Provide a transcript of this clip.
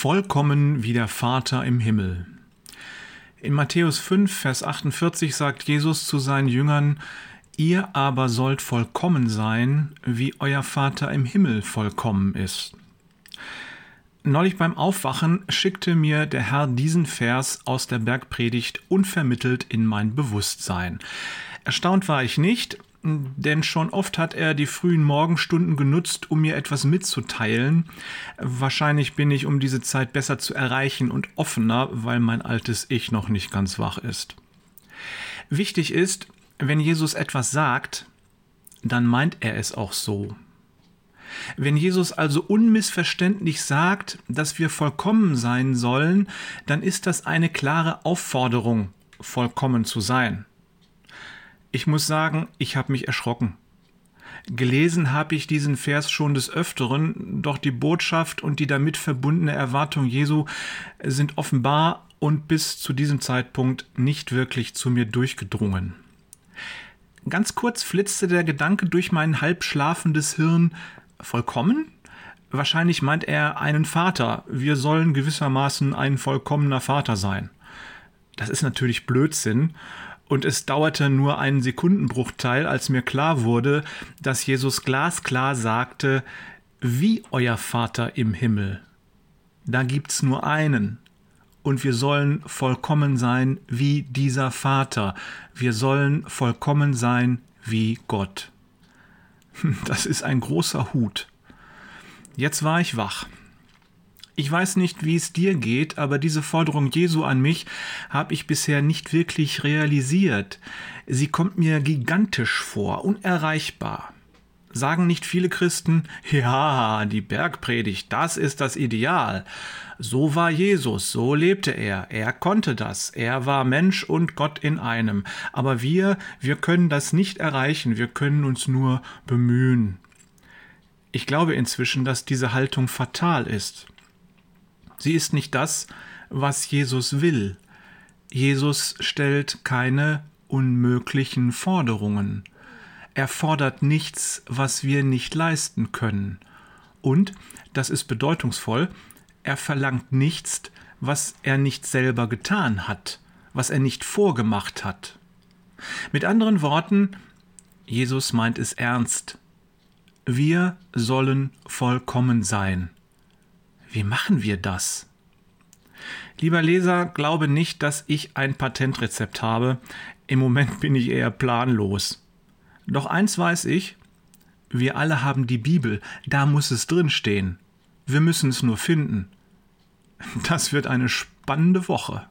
Vollkommen wie der Vater im Himmel. In Matthäus 5, Vers 48 sagt Jesus zu seinen Jüngern, Ihr aber sollt vollkommen sein, wie euer Vater im Himmel vollkommen ist. Neulich beim Aufwachen schickte mir der Herr diesen Vers aus der Bergpredigt unvermittelt in mein Bewusstsein. Erstaunt war ich nicht, denn schon oft hat er die frühen Morgenstunden genutzt, um mir etwas mitzuteilen. Wahrscheinlich bin ich um diese Zeit besser zu erreichen und offener, weil mein altes Ich noch nicht ganz wach ist. Wichtig ist, wenn Jesus etwas sagt, dann meint er es auch so. Wenn Jesus also unmissverständlich sagt, dass wir vollkommen sein sollen, dann ist das eine klare Aufforderung, vollkommen zu sein. Ich muss sagen, ich habe mich erschrocken. Gelesen habe ich diesen Vers schon des Öfteren, doch die Botschaft und die damit verbundene Erwartung Jesu sind offenbar und bis zu diesem Zeitpunkt nicht wirklich zu mir durchgedrungen. Ganz kurz flitzte der Gedanke durch mein halb schlafendes Hirn vollkommen? Wahrscheinlich meint er einen Vater. Wir sollen gewissermaßen ein vollkommener Vater sein. Das ist natürlich Blödsinn und es dauerte nur einen Sekundenbruchteil, als mir klar wurde, dass Jesus glasklar sagte, wie euer Vater im Himmel. Da gibt's nur einen. Und wir sollen vollkommen sein wie dieser Vater. Wir sollen vollkommen sein wie Gott. Das ist ein großer Hut. Jetzt war ich wach. Ich weiß nicht, wie es dir geht, aber diese Forderung Jesu an mich habe ich bisher nicht wirklich realisiert. Sie kommt mir gigantisch vor, unerreichbar. Sagen nicht viele Christen, ja, die Bergpredigt, das ist das Ideal. So war Jesus, so lebte er, er konnte das, er war Mensch und Gott in einem. Aber wir, wir können das nicht erreichen, wir können uns nur bemühen. Ich glaube inzwischen, dass diese Haltung fatal ist. Sie ist nicht das, was Jesus will. Jesus stellt keine unmöglichen Forderungen. Er fordert nichts, was wir nicht leisten können. Und, das ist bedeutungsvoll, er verlangt nichts, was er nicht selber getan hat, was er nicht vorgemacht hat. Mit anderen Worten, Jesus meint es ernst. Wir sollen vollkommen sein. Wie machen wir das? Lieber Leser, glaube nicht, dass ich ein Patentrezept habe. Im Moment bin ich eher planlos. Doch eins weiß ich, wir alle haben die Bibel, da muss es drinstehen. Wir müssen es nur finden. Das wird eine spannende Woche.